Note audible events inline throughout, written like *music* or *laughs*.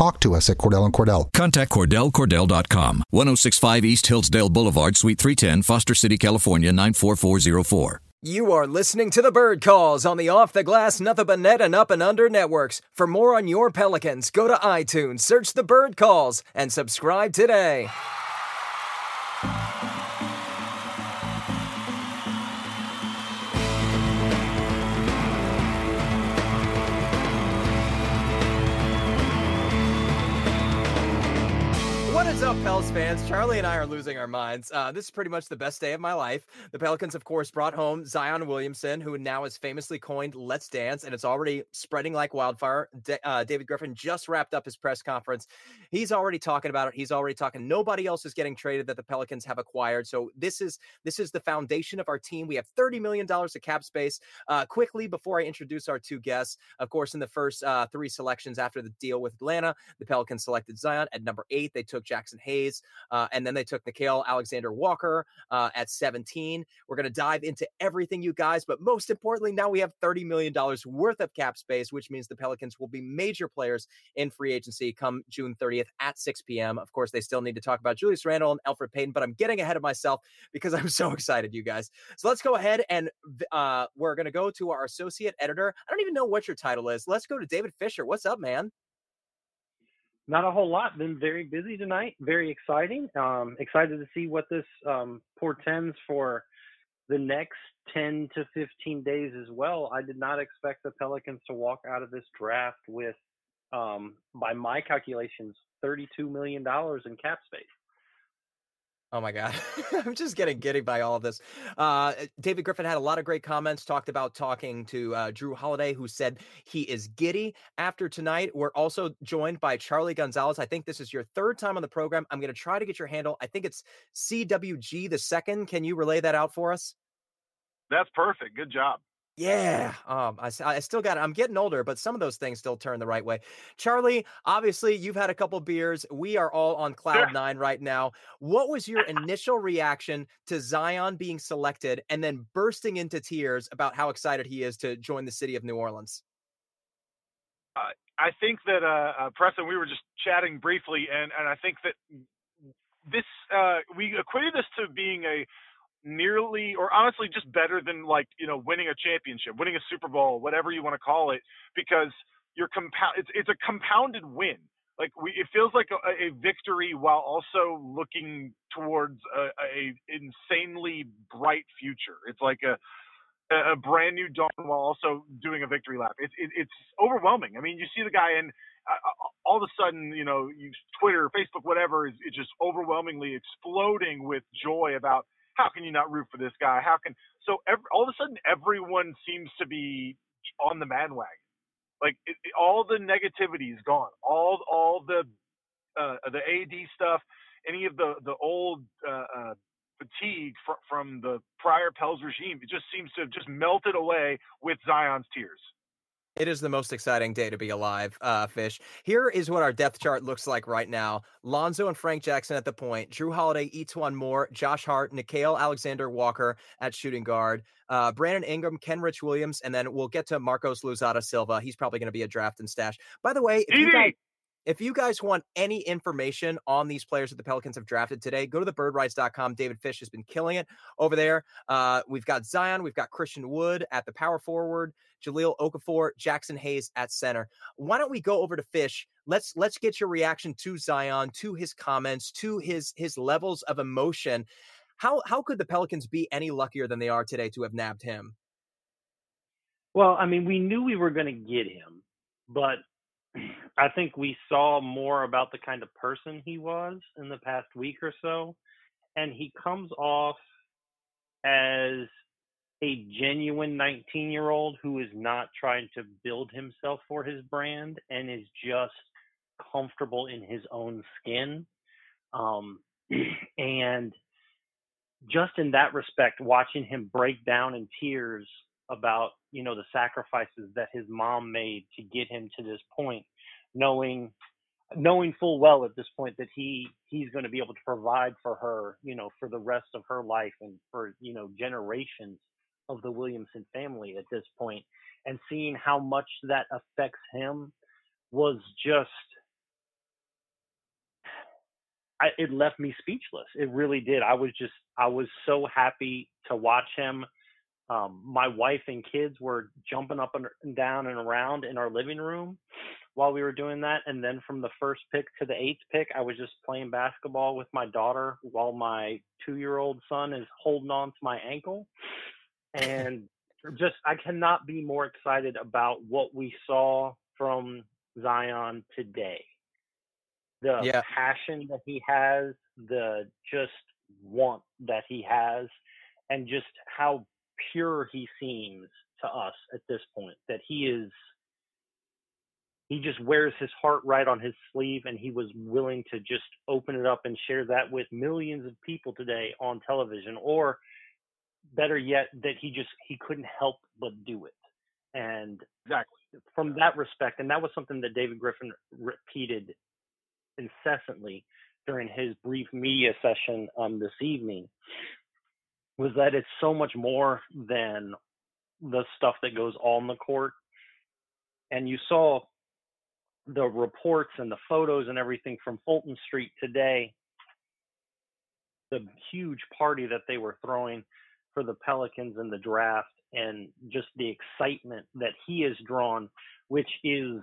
talk to us at Cordell and Cordell. Contact CordellCordell.com, 1065 East Hillsdale Boulevard, Suite 310, Foster City, California, 94404. You are listening to the Bird Calls on the Off the Glass, Nothing But Net, and Up and Under networks. For more on your Pelicans, go to iTunes, search the Bird Calls, and subscribe today. Pels fans? Charlie and I are losing our minds. Uh, this is pretty much the best day of my life. The Pelicans, of course, brought home Zion Williamson, who now is famously coined Let's Dance, and it's already spreading like wildfire. D- uh, David Griffin just wrapped up his press conference. He's already talking about it. He's already talking. Nobody else is getting traded that the Pelicans have acquired. So this is this is the foundation of our team. We have $30 million of cap space. Uh, quickly, before I introduce our two guests, of course, in the first uh, three selections after the deal with Atlanta, the Pelicans selected Zion at number eight. They took Jaxson Hayes, uh, and then they took Nickeil Alexander Walker uh, at 17. We're going to dive into everything, you guys, but most importantly, now we have $30 million worth of cap space, which means the Pelicans will be major players in free agency come June 30th at 6 p.m. Of course, they still need to talk about Julius Randle and Elfrid Payton, but I'm getting ahead of myself because *laughs* I'm so excited, you guys. So let's go ahead and uh, we're going to go to our associate editor. I don't even know what your title is. Let's go to David Fisher. What's up, man? Not a whole lot. Been very busy tonight. Very exciting. Um, excited to see what this um, portends for the next 10 to 15 days as well. I did not expect the Pelicans to walk out of this draft with, um, by my calculations, $32 million in cap space. Oh my God. *laughs* I'm just getting giddy by all of this. Uh, David Griffin had a lot of great comments, talked about talking to uh, Jrue Holiday, who said he is giddy after tonight. We're also joined by Charlie Gonzalez. I think this is your third time on the program. I'm going to try to get your handle. I think it's CWG the second. Can you relay that out for us? That's perfect. Good job. Yeah, um, I, I still got it. I'm getting older, but some of those things still turn the right way. Charlie, obviously, you've had a couple beers. We are all on cloud nine right now. What was your initial reaction to Zion being selected and then bursting into tears about how excited he is to join the city of New Orleans? Uh, I think that, uh, uh, Preston, we were just chatting briefly, and, and I think that this, uh, we equated this to being a, nearly or honestly just better than like you know winning a championship winning a super bowl whatever you want to call it because you're compound it's, it's a compounded win. Like we it feels like a, a victory while also looking towards a, a insanely bright future. It's like a a brand new dawn while also doing a victory lap. It's it, it's overwhelming. I mean you see the guy and uh, all of a sudden, you know, you, Twitter, Facebook, whatever, is, is just overwhelmingly exploding with joy about how can you not root for this guy? How can so every, all of a sudden everyone seems to be on the man wagon. Like it, it, all the negativity is gone. All all the uh, the AD stuff, any of the the old uh, uh, fatigue fr- from the prior Pels regime, it just seems to have just melted away with Zion's tears. It is the most exciting day to be alive, uh, Fish. Here is what our depth chart looks like right now. Lonzo and Frank Jackson at the point. Jrue Holiday E'Twaun Moore. Josh Hart, Nickeil Alexander Walker at shooting guard. Uh, Brandon Ingram, Kenrich Williams, and then we'll get to Marcos Louzada Silva. He's probably going to be a draft and stash. By the way, if you guys, if you guys want any information on these players that the Pelicans have drafted today, go to the birdwrites.com. David Fish has been killing it over there. Uh, we've got Zion, we've got Christian Wood at the power forward, Jahlil Okafor, Jaxson Hayes at center. Why don't we go over to Fish? Let's let's get your reaction to Zion, to his comments, to his his levels of emotion. How how could the Pelicans be any luckier than they are today to have nabbed him? Well, I mean, we knew we were going to get him, but I think we saw more about the kind of person he was in the past week or so. And he comes off as a genuine 19 year old who is not trying to build himself for his brand and is just comfortable in his own skin. Um, *clears throat* and just in that respect, watching him break down in tears about you know the sacrifices that his mom made to get him to this point, knowing knowing full well at this point that he he's going to be able to provide for her, you know, for the rest of her life and for you know generations of the Williamson family at this point, and seeing how much that affects him was just I, it left me speechless. It really did. I was just, I was so happy to watch him. Um, my wife and kids were jumping up and down and around in our living room while we were doing that. And then from the first pick to the eighth pick, I was just playing basketball with my daughter while my two year old son is holding on to my ankle. And just, I cannot be more excited about what we saw from Zion today the yeah. passion that he has, the just want that he has, and just how pure he seems to us at this point. That he is, he just wears his heart right on his sleeve, and he was willing to just open it up and share that with millions of people today on television, or better yet, that he just he couldn't help but do it. And exactly from that respect, and that was something that David Griffin repeated incessantly during his brief media session um, this evening was that it's so much more than the stuff that goes on the court. And you saw the reports and the photos and everything from Fulton Street today, the huge party that they were throwing for the Pelicans in the draft, and just the excitement that he has drawn, which is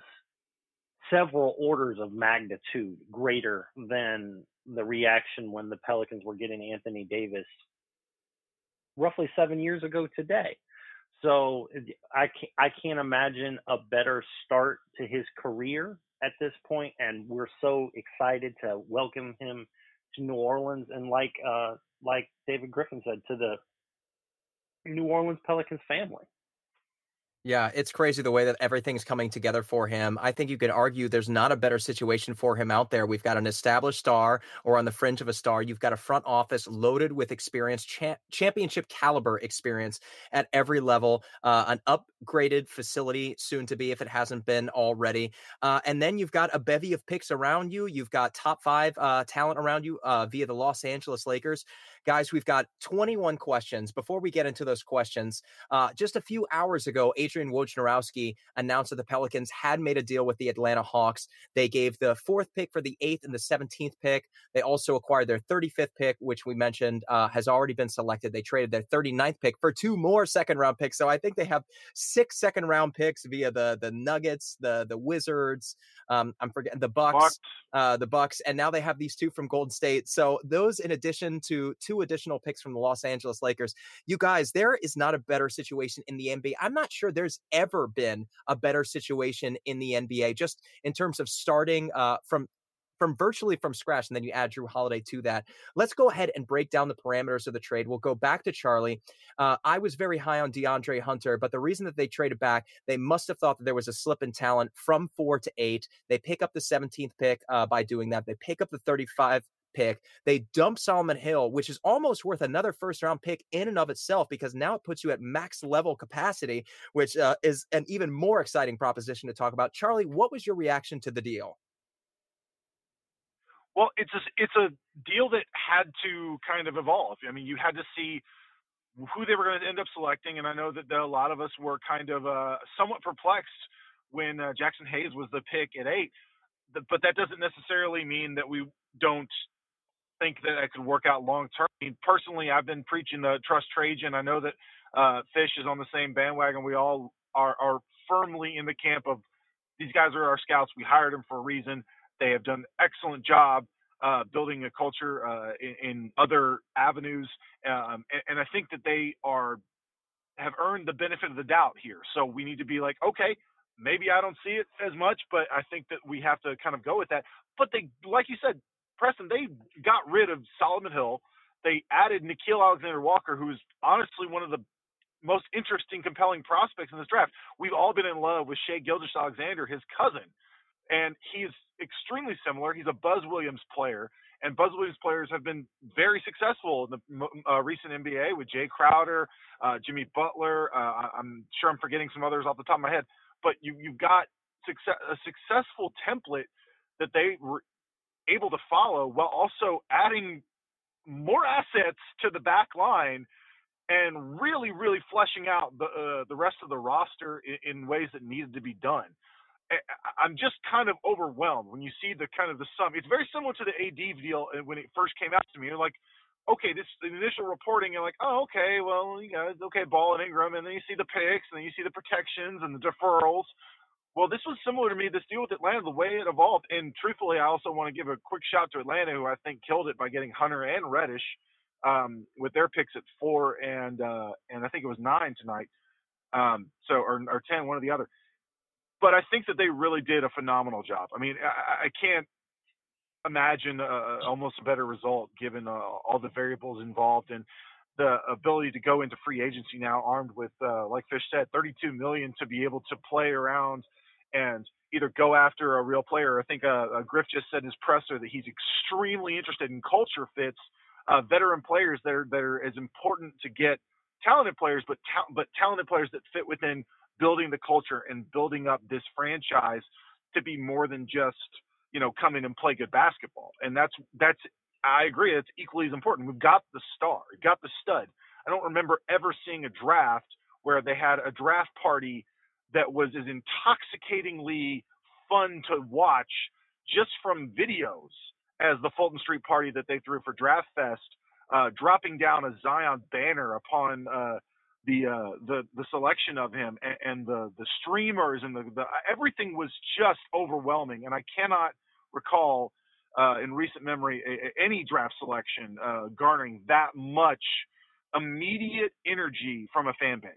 several orders of magnitude greater than the reaction when the Pelicans were getting Anthony Davis roughly seven years ago today. So I can't, I can't imagine a better start to his career at this point, and we're so excited to welcome him to New Orleans. And like uh, like David Griffin said, to the New Orleans Pelicans family. Yeah, it's crazy the way that everything's coming together for him. I think you could argue there's not a better situation for him out there. We've got an established star or on the fringe of a star. You've got a front office loaded with experience, cha- championship caliber experience at every level, uh, an upgraded facility soon to be if it hasn't been already. Uh, and then you've got a bevy of picks around you. You've got top five uh, talent around you uh, via the Los Angeles Lakers. Guys, we've got 21 questions. Before we get into those questions, uh, just a few hours ago, Adrian Wojnarowski announced that the Pelicans had made a deal with the Atlanta Hawks. They gave the fourth pick for the eighth and the 17th pick. They also acquired their 35th pick, which we mentioned uh, has already been selected. They traded their 39th pick for two more second round picks. So I think they have six second round picks via the the Nuggets, the the Wizards. Um, I'm forgetting the Bucks, Bucks. Uh, the Bucks, and now they have these two from Golden State. So those, in addition to two two additional picks from the Los Angeles Lakers. You guys, there is not a better situation in the NBA. I'm not sure there's ever been a better situation in the NBA, just in terms of starting uh, from from virtually from scratch, and then you add Jrue Holiday to that. Let's go ahead and break down the parameters of the trade. We'll go back to Charlie. Uh, I was very high on DeAndre Hunter, but the reason that they traded back, they must have thought that there was a slip in talent from four to eight. They pick up the 17th pick uh, by doing that. They pick up the 35 pick. They dump Solomon Hill, which is almost worth another first round pick in and of itself because now it puts you at max level capacity, which uh, is an even more exciting proposition to talk about. Charlie, what was your reaction to the deal? Well, it's a, it's a deal that had to kind of evolve. I mean, you had to see who they were going to end up selecting, and I know that a lot of us were kind of uh, somewhat perplexed when uh, Jaxson Hayes was the pick at eight. But that doesn't necessarily mean that we don't think that it could work out long term. I mean, personally, I've been preaching the trust Trajan. I know that uh, Fish is on the same bandwagon. We all are, are firmly in the camp of these guys are our scouts. We hired them for a reason. They have done an excellent job uh, building a culture uh, in, in, other avenues, um, and, and, I think that they are have earned the benefit of the doubt here. So we need to be like, okay, maybe I don't see it as much, but I think that we have to kind of go with that. But they, like you said, Preston, they got rid of Solomon Hill. They added Nickeil Alexander Walker, who's honestly one of the most interesting, compelling prospects in this draft. We've all been in love with Shai Gilgeous-Alexander, his cousin, and he's extremely similar. He's a Buzz Williams player, and Buzz Williams players have been very successful in the uh, recent NBA with Jay Crowder, uh, Jimmy Butler. Uh, I'm sure I'm forgetting some others off the top of my head, but you, you've got success, a successful template that they able to follow while also adding more assets to the back line and really, really fleshing out the uh, the rest of the roster in, in, ways that needed to be done. I'm just kind of overwhelmed when you see the kind of the sum. It's very similar to the AD deal uh, when it first came out to me. You're like, okay, this the initial reporting, you're like, oh, okay, well, you know, okay, Ball and Ingram, and then you see the picks, and then you see the protections and the deferrals. Well, this was similar to me. This deal with Atlanta, the way it evolved, and truthfully, I also want to give a quick shout to Atlanta, who I think killed it by getting Hunter and Reddish um, with their picks at four and uh, and I think it was nine tonight. Um, so or, or ten, one or the other. But I think that they really did a phenomenal job. I mean, I, I can't imagine almost a better result given uh, all the variables involved and the ability to go into free agency now armed with, uh, like Fish said, 32 million to be able to play around and either go after a real player. I think uh, uh, Griff just said in his presser that he's extremely interested in culture fits uh, veteran players that are that are as important to get talented players, but ta- but talented players that fit within building the culture and building up this franchise to be more than just you know come in and play good basketball. And that's that's I agree. It's equally as important. We've got the star, we've got the stud. I don't remember ever seeing a draft where they had a draft party that was as intoxicatingly fun to watch just from videos as the Fulton Street party that they threw for Draft Fest, uh, dropping down a Zion banner upon uh, the uh, the the selection of him and, and the the streamers and the, the, everything was just overwhelming. And I cannot recall uh, in recent memory a, a, any draft selection uh, garnering that much immediate energy from a fan base.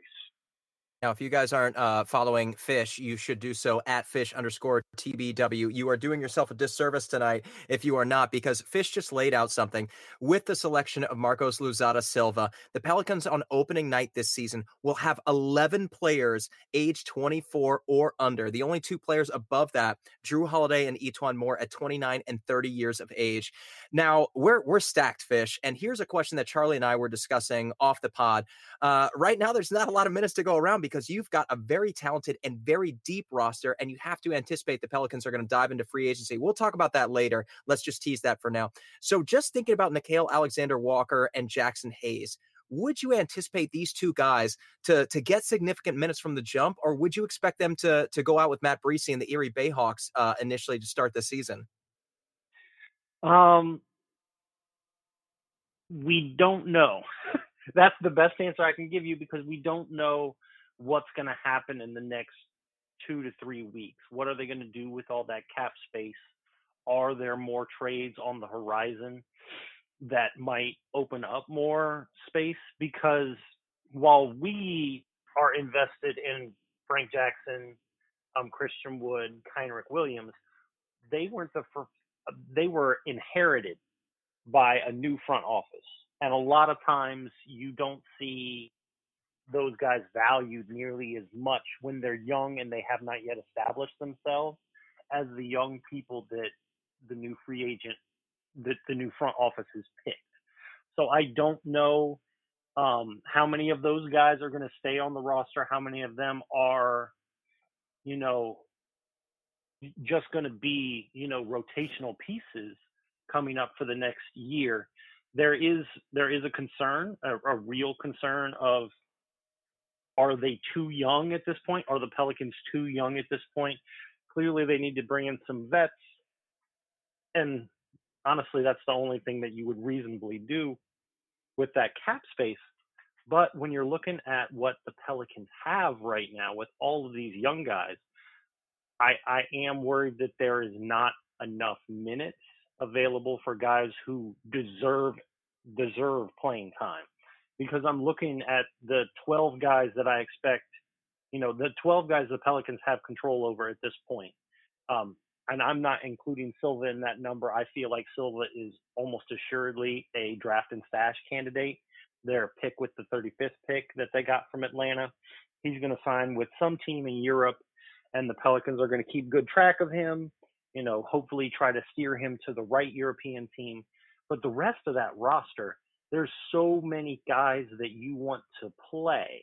Now, if you guys aren't uh, following Fish, you should do so at Fish underscore TBW. You are doing yourself a disservice tonight if you are not, because Fish just laid out something with the selection of Marcos Louzada Silva. The Pelicans on opening night this season will have 11 players age 24 or under. The only two players above that, Jrue Holiday and E'Twaun Moore, at 29 and 30 years of age. Now, we're we're stacked, Fish, and here's a question that Charlie and I were discussing off the pod. Uh, right now, there's not a lot of minutes to go around because you've got a very talented and very deep roster, and you have to anticipate the Pelicans are going to dive into free agency. We'll talk about that later. Let's just tease that for now. So, just thinking about Nickeil Alexander Walker and Jaxson Hayes, would you anticipate these two guys to to get significant minutes from the jump, or would you expect them to to go out with Matt Breese and the Erie Bayhawks uh, initially to start the season? Um, we don't know. *laughs* That's the best answer I can give you because we don't know what's going to happen in the next two to three weeks. What are they going to do with all that cap space? Are there more trades on the horizon that might open up more space? Because while we are invested in Frank Jackson, um, Christian Wood, Kenrich Williams, they weren't the first, they were inherited by a new front office. And a lot of times you don't see those guys valued nearly as much when they're young and they have not yet established themselves as the young people that the new free agent that the new front office has picked. So I don't know um, how many of those guys are going to stay on the roster, how many of them are, you know, just going to be, you know, rotational pieces coming up for the next year. There is there is a concern, a, a real concern of are they too young at this point? Are the Pelicans too young at this point? Clearly, they need to bring in some vets. And honestly, that's the only thing that you would reasonably do with that cap space. But when you're looking at what the Pelicans have right now with all of these young guys, I, I am worried that there is not enough minutes available for guys who deserve deserve playing time because I'm looking at the 12 guys that I expect, you know, the 12 guys the Pelicans have control over at this point. Um, and I'm not including Silva in that number. I feel like Silva is almost assuredly a draft and stash candidate. Their pick with the 35th pick that they got from Atlanta. He's going to sign with some team in Europe, and the Pelicans are going to keep good track of him. You know, hopefully try to steer him to the right European team. But the rest of that roster, there's so many guys that you want to play.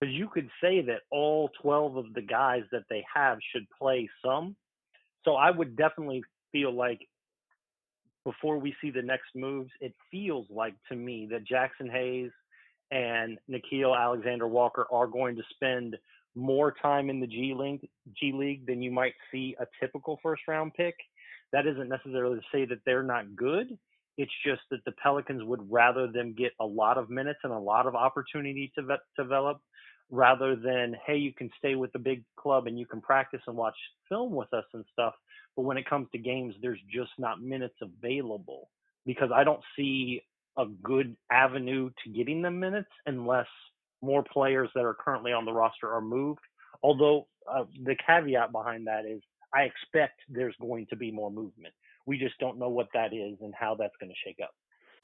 Because you could say that all 12 of the guys that they have should play some. So I would definitely feel like before we see the next moves, it feels like to me that Jaxson Hayes and Nickeil Alexander Walker are going to spend more time in the G League, G League than you might see a typical first round pick. That isn't necessarily to say that they're not good. It's just that the Pelicans would rather them get a lot of minutes and a lot of opportunity to develop rather than, hey, you can stay with the big club and you can practice and watch film with us and stuff. But when it comes to games, there's just not minutes available because I don't see a good avenue to getting them minutes unless more players that are currently on the roster are moved. Although uh, the caveat behind that is I expect there's going to be more movement. We just don't know what that is and how that's going to shake up.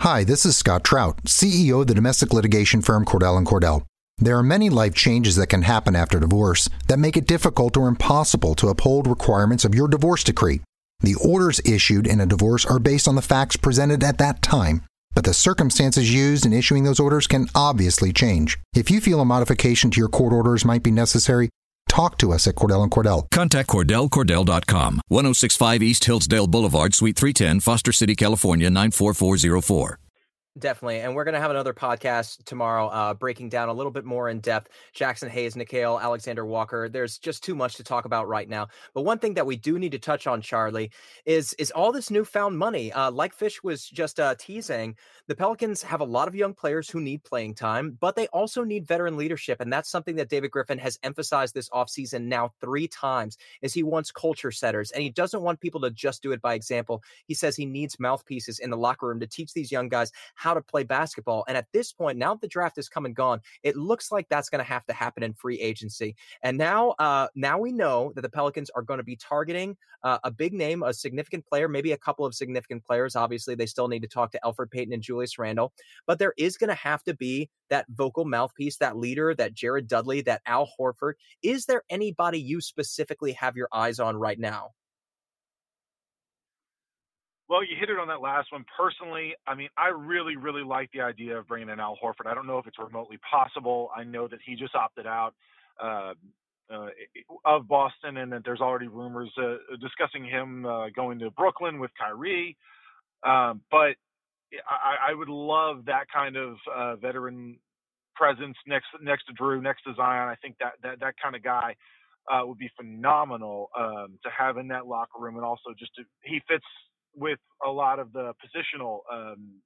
Hi, this is Scott Trout, CEO of the domestic litigation firm Cordell and Cordell. There are many life changes that can happen after divorce that make it difficult or impossible to uphold requirements of your divorce decree. The orders issued in a divorce are based on the facts presented at that time, but the circumstances used in issuing those orders can obviously change. If you feel a modification to your court orders might be necessary, talk to us at Cordell and Cordell. Contact CordellCordell.com, 1065 East Hillsdale Boulevard, Suite 310, Foster City, California, 94404. Definitely. And we're going to have another podcast tomorrow uh, breaking down a little bit more in depth Jaxson Hayes, Nickeil, Alexander Walker. There's just too much to talk about right now. But one thing that we do need to touch on, Charlie, is is all this newfound money. Uh, like Fish was just uh, teasing, the Pelicans have a lot of young players who need playing time, but they also need veteran leadership. And that's something that David Griffin has emphasized this offseason now three times is he wants culture setters and he doesn't want people to just do it by example. He says he needs mouthpieces in the locker room to teach these young guys how to play basketball. And at this point, now that the draft has come and gone, it looks like that's going to have to happen in free agency. And now, uh, now we know that the Pelicans are going to be targeting uh, a big name, a significant player, maybe a couple of significant players. Obviously, they still need to talk to Elfrid Payton and Julius Randle, but there is going to have to be that vocal mouthpiece, that leader, that Jared Dudley, that Al Horford. Is there anybody you specifically have your eyes on right now? Well, you hit it on that last one. Personally, I mean, I really, really like the idea of bringing in Al Horford. I don't know if it's remotely possible. I know that he just opted out uh, uh, of Boston, and that there's already rumors uh, discussing him uh, going to Brooklyn with Kyrie. Um, but I, I, would love that kind of uh, veteran presence next next to Jrue, next to Zion. I think that that that kind of guy uh, would be phenomenal um, to have in that locker room, and also just to he fits with a lot of the positional um,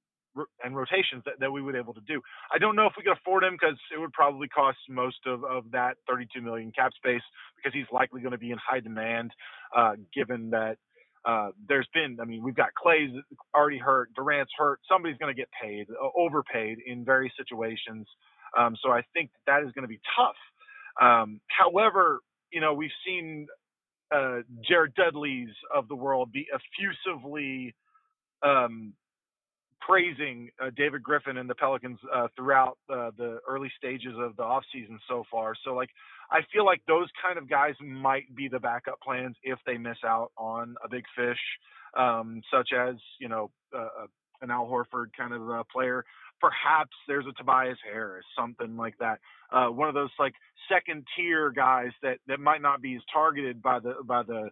and rotations that, that we would be able to do. I don't know if we could afford him because it would probably cost most of, of that 32 million cap space because he's likely going to be in high demand, uh, given that uh, there's been, I mean, we've got Clay's already hurt, Durant's hurt. Somebody's going to get paid, uh, overpaid in various situations. Um, so I think that, that is going to be tough. Um, however, you know, we've seen uh, Jared Dudley's of the world be effusively um, praising uh, David Griffin and the Pelicans uh, throughout uh, the early stages of the offseason so far. So, like, I feel like those kind of guys might be the backup plans if they miss out on a big fish, um, such as, you know, uh, uh, an Al Horford kind of uh, player. Perhaps there's a Tobias Harris, something like that. Uh, one of those like second tier guys that that might not be as targeted by the by the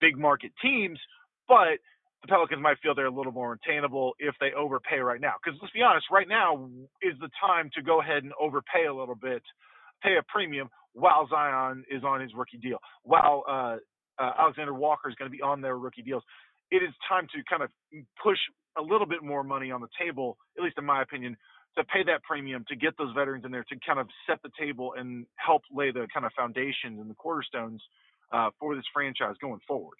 big market teams, but the Pelicans might feel they're a little more attainable if they overpay right now. Because let's be honest, right now is the time to go ahead and overpay a little bit, pay a premium while Zion is on his rookie deal, while uh, uh, Alexander Walker is going to be on their rookie deals. It is time to kind of push a little bit more money on the table, at least in my opinion, to pay that premium to get those veterans in there to kind of set the table and help lay the kind of foundations and the cornerstones uh, for this franchise going forward.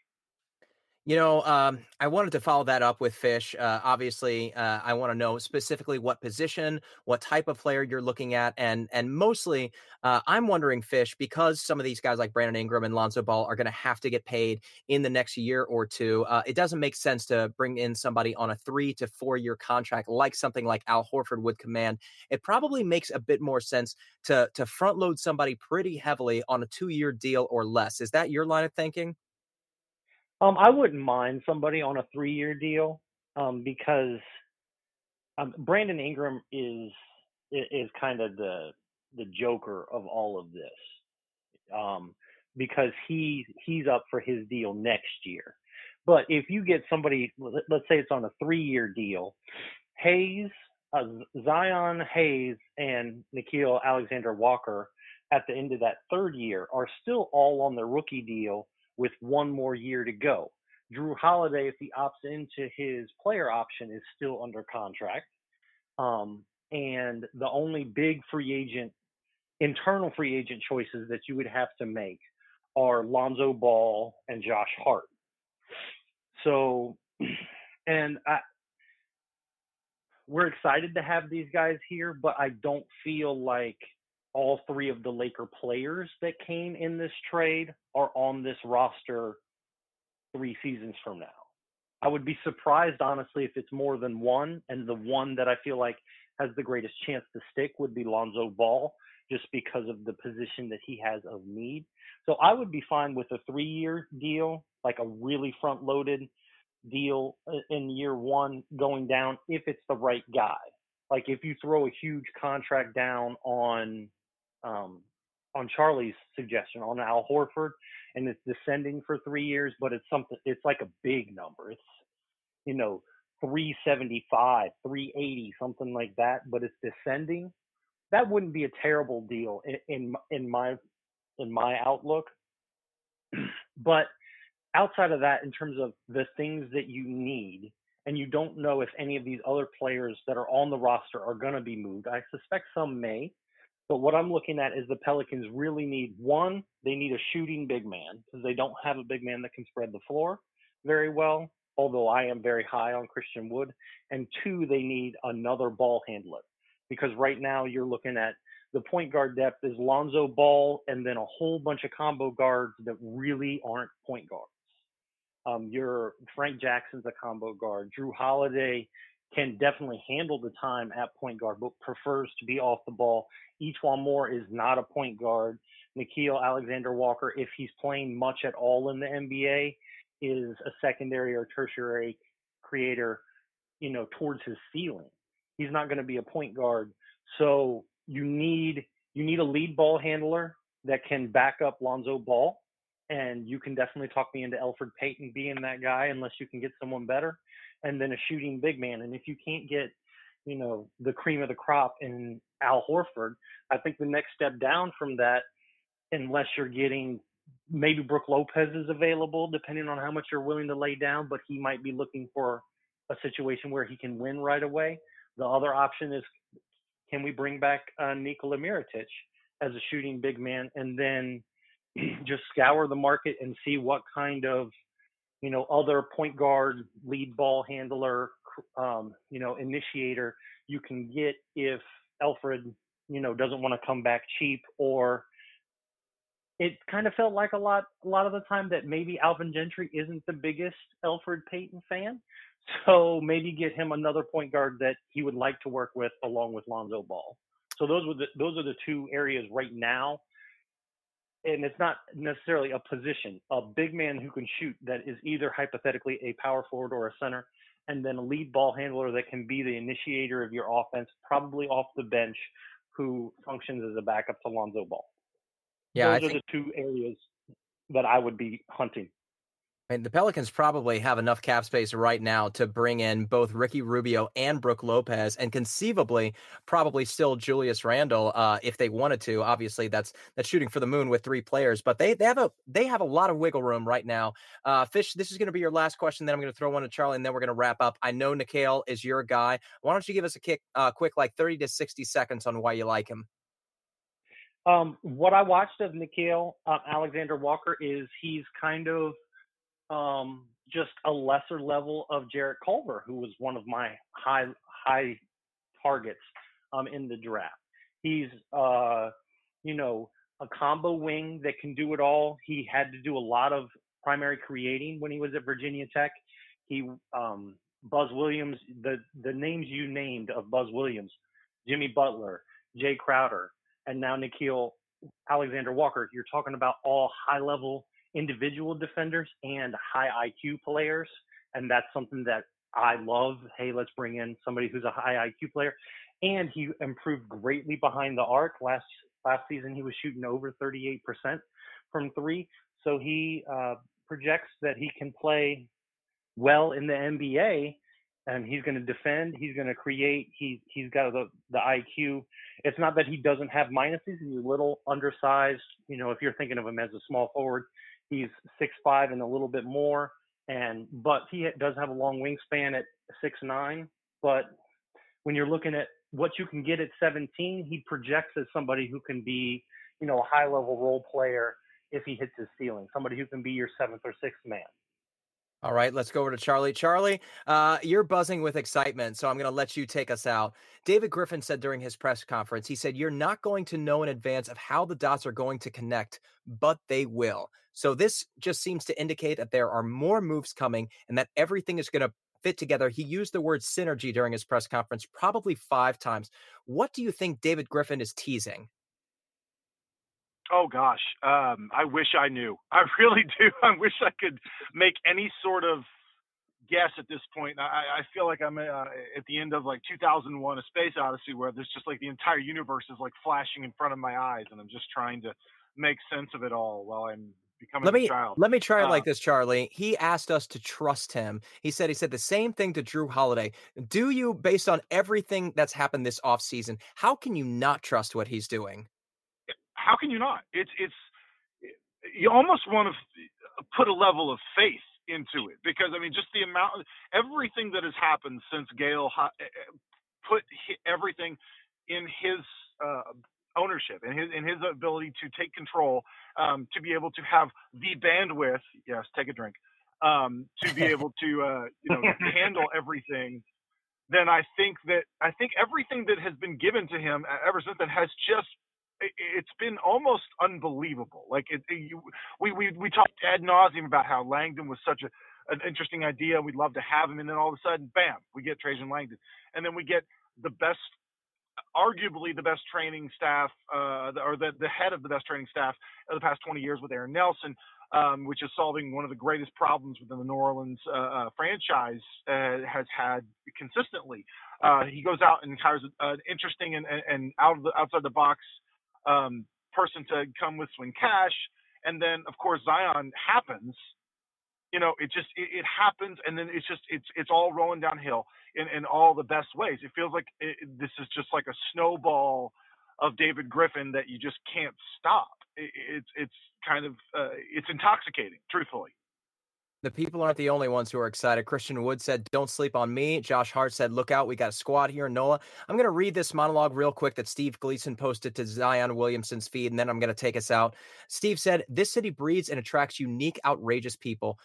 You know, um, I wanted to follow that up with Fish. Uh, obviously, uh, I want to know specifically what position, what type of player you're looking at, and and mostly, uh, I'm wondering, Fish, because some of these guys like Brandon Ingram and Lonzo Ball are going to have to get paid in the next year or two. Uh, it doesn't make sense to bring in somebody on a three to four year contract like something like Al Horford would command. It probably makes a bit more sense to to front load somebody pretty heavily on a two year deal or less. Is that your line of thinking? Um, I wouldn't mind somebody on a three-year deal um, because um, Brandon Ingram is is kind of the the joker of all of this um, because he he's up for his deal next year. But if you get somebody, let's say it's on a three-year deal, Hayes, uh, Zion Hayes, and Nickeil Alexander Walker at the end of that third year are still all on the rookie deal with one more year to go. Jrue Holiday, if he opts into his player option, is still under contract. Um, and the only big free agent, internal free agent choices that you would have to make are Lonzo Ball and Josh Hart. So, *clears throat* and I, we're excited to have these guys here, but I don't feel like all three of the Laker players that came in this trade are on this roster three seasons from now. I would be surprised, honestly, if it's more than one. And the one that I feel like has the greatest chance to stick would be Lonzo Ball, just because of the position that he has of need. So I would be fine with a three year deal, like a really front loaded deal uh, in year one going down if it's the right guy. Like if you throw a huge contract down on um, on Charlie's suggestion on Al Horford, and it's descending for three years, but it's something. It's like a big number. It's you know 375, 380, something like that, but it's descending. That wouldn't be a terrible deal in in, in my in my outlook. *clears throat* but outside of that, in terms of the things that you need, and you don't know if any of these other players that are on the roster are going to be moved. I suspect some may, but what I'm looking at is the Pelicans really need one, they need a shooting big man because they don't have a big man that can spread the floor very well, although I am very high on Christian Wood. And two, they need another ball handler because right now you're looking at the point guard depth is Lonzo Ball and then a whole bunch of combo guards that really aren't point guards. Um, your Frank Jackson's a combo guard. Jrue Holiday can definitely handle the time at point guard, but prefers to be off the ball. E'Twaun Moore is not a point guard. Nickeil Alexander Walker, if he's playing much at all in the NBA, is a secondary or tertiary creator, you know, towards his ceiling. He's not going to be a point guard. So you need you need a lead ball handler that can back up Lonzo Ball. And you can definitely talk me into Elfrid Payton being that guy unless you can get someone better and then a shooting big man. And if you can't get, you know, the cream of the crop in Al Horford, I think the next step down from that, unless you're getting maybe Brook Lopez is available, depending on how much you're willing to lay down, but he might be looking for a situation where he can win right away. The other option is can we bring back uh, Nikola Mirotic as a shooting big man and then *clears throat* just scour the market and see what kind of you know, other point guard, lead ball handler, um, you know, initiator you can get if Elfrid, you know, doesn't want to come back cheap or it kind of felt like a lot a lot of the time that maybe Alvin Gentry isn't the biggest Elfrid Payton fan. *laughs* So maybe get him another point guard that he would like to work with along with Lonzo Ball. So those were the those are the two areas right now and it's not necessarily a position, a big man who can shoot that is either hypothetically a power forward or a center, and then a lead ball handler that can be the initiator of your offense, probably off the bench, who functions as a backup to Lonzo Ball. Yeah, those I are think... the two areas that I would be hunting. And the Pelicans probably have enough cap space right now to bring in both Ricky Rubio and Brook Lopez, and conceivably, probably still Julius Randle uh, if they wanted to. Obviously, that's that's shooting for the moon with three players, but they they have a they have a lot of wiggle room right now. Uh, Fish, this is going to be your last question. Then I'm going to throw one to Charlie, and then we're going to wrap up. I know Nickeil is your guy. Why don't you give us a kick, uh, quick like 30 to 60 seconds on why you like him? Um, what I watched of Nickeil uh, Alexander Walker is he's kind of um, just a lesser level of Jarrett Culver, who was one of my high high targets um, in the draft. He's uh, you know a combo wing that can do it all. He had to do a lot of primary creating when he was at Virginia Tech. He um, Buzz Williams, the the names you named of Buzz Williams, Jimmy Butler, Jay Crowder, and now Nickeil Alexander Walker. You're talking about all high level individual defenders and high IQ players, and that's something that I love. Hey, let's bring in somebody who's a high IQ player, and he improved greatly behind the arc. Last last season, he was shooting over 38% from three, so he uh, projects that he can play well in the NBA. And he's going to defend. He's going to create. He's he's got the the IQ. It's not that he doesn't have minuses. He's a little undersized. You know, if you're thinking of him as a small forward, He's six five and a little bit more, and but he does have a long wingspan at six nine. But when you're looking at what you can get at 17, he projects as somebody who can be, you know, a high level role player if he hits his ceiling, somebody who can be your seventh or sixth man. All right, let's go over to Charlie. Charlie, uh, you're buzzing with excitement, so I'm going to let you take us out. David Griffin said during his press conference, he said, You're not going to know in advance of how the dots are going to connect, but they will. So this just seems to indicate that there are more moves coming and that everything is going to fit together. He used the word synergy during his press conference probably five times. What do you think David Griffin is teasing? Oh gosh, um, I wish I knew. *laughs* I really do. *laughs* I wish I could make any sort of guess at this point. I, I feel like I'm uh, at the end of like 2001: A Space Odyssey, where there's just like the entire universe is like flashing in front of my eyes, and I'm just trying to make sense of it all while I'm becoming let me, a child. Let me try it uh, like this, Charlie. He asked us to trust him. He said he said the same thing to Jrue Holiday. Do you, based on everything that's happened this offseason, how can you not trust what he's doing? How can you not? It's it's you almost want to put a level of faith into it because I mean just the amount everything that has happened since Gayle eh, eh, put everything in his uh, ownership and his in his ability to take control um, to be able to have the bandwidth yes take a drink um, to be *laughs* able to uh, you know handle *laughs* everything then I think that I think everything that has been given to him ever since then has just it's been almost unbelievable. Like it, it, you, we we we talked ad nauseum about how Langdon was such a an interesting idea. We'd love to have him, and then all of a sudden, bam, we get Trajan Langdon, and then we get the best, arguably the best training staff, uh, or the the head of the best training staff of the past 20 years with Aaron Nelson. Um, which is solving one of the greatest problems within the New Orleans uh, uh, franchise uh, has had consistently. Uh, he goes out and hires an interesting and, and, and out of the outside the box um, person to come with Swin Cash, and then of course Zion happens. You know, it just it, it happens, and then it's just it's it's all rolling downhill in in all the best ways. It feels like it, this is just like a snowball of David Griffin that you just can't stop. It, it's it's kind of uh, it's intoxicating, truthfully. The people aren't the only ones who are excited. Christian Wood said, Don't sleep on me. Josh Hart said, Look out, we got a squad here. Noah, I'm going to read this monologue real quick that Steve Gleason posted to Zion Williamson's feed, and then I'm going to take us out. Steve said, This city breeds and attracts unique, outrageous people,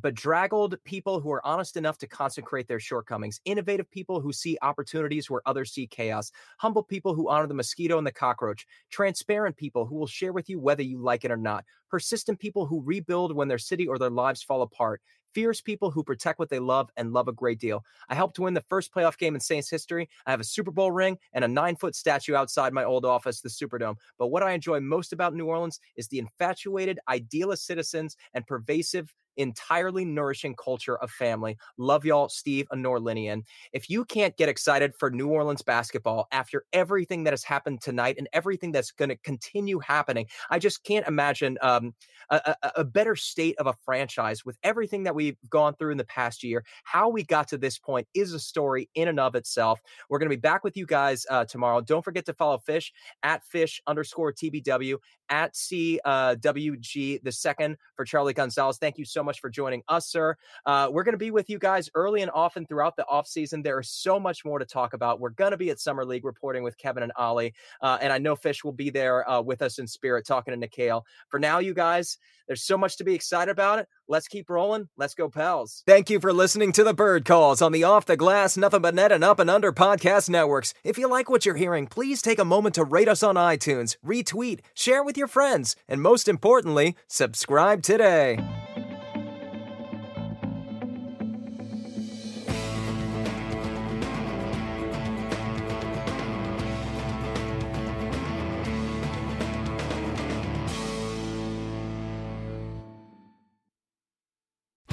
bedraggled people who are honest enough to consecrate their shortcomings, innovative people who see opportunities where others see chaos, humble people who honor the mosquito and the cockroach, transparent people who will share with you whether you like it or not, persistent people who rebuild when their city or their lives fall apart, fierce people who protect what they love and love a great deal. I helped win the first playoff game in Saints history. I have a Super Bowl ring and a nine foot statue outside my old office, the Superdome. But what I enjoy most about New Orleans is the infatuated, idealist citizens and pervasive entirely nourishing culture of family. Love y'all, Steve, a Norlinian. If you can't get excited for New Orleans basketball after everything that has happened tonight and everything that's going to continue happening, I just can't imagine um, a, a, a, better state of a franchise with everything that we've gone through in the past year. How we got to this point is a story in and of itself. We're going to be back with you guys uh, tomorrow. Don't forget to follow Fish at Fish underscore TBW at CWG uh, the second for Charlie Gonzalez. Thank you so much for joining us, sir. Uh, we're going to be with you guys early and often throughout the offseason. There is so much more to talk about. We're going to be at Summer League reporting with Kevin and Ollie. Uh, and I know Fish will be there uh, with us in spirit talking to Nickeil. For now, you guys, there's so much to be excited about it. Let's keep rolling. Let's pals. Thank you for listening to the Bird Calls on the Off the Glass, Nothing But Net, and Up and Under podcast networks. If you like what you're hearing, please take a moment to rate us on iTunes, retweet, share with your friends, and most importantly, subscribe today.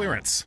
clearance.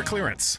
store clearance.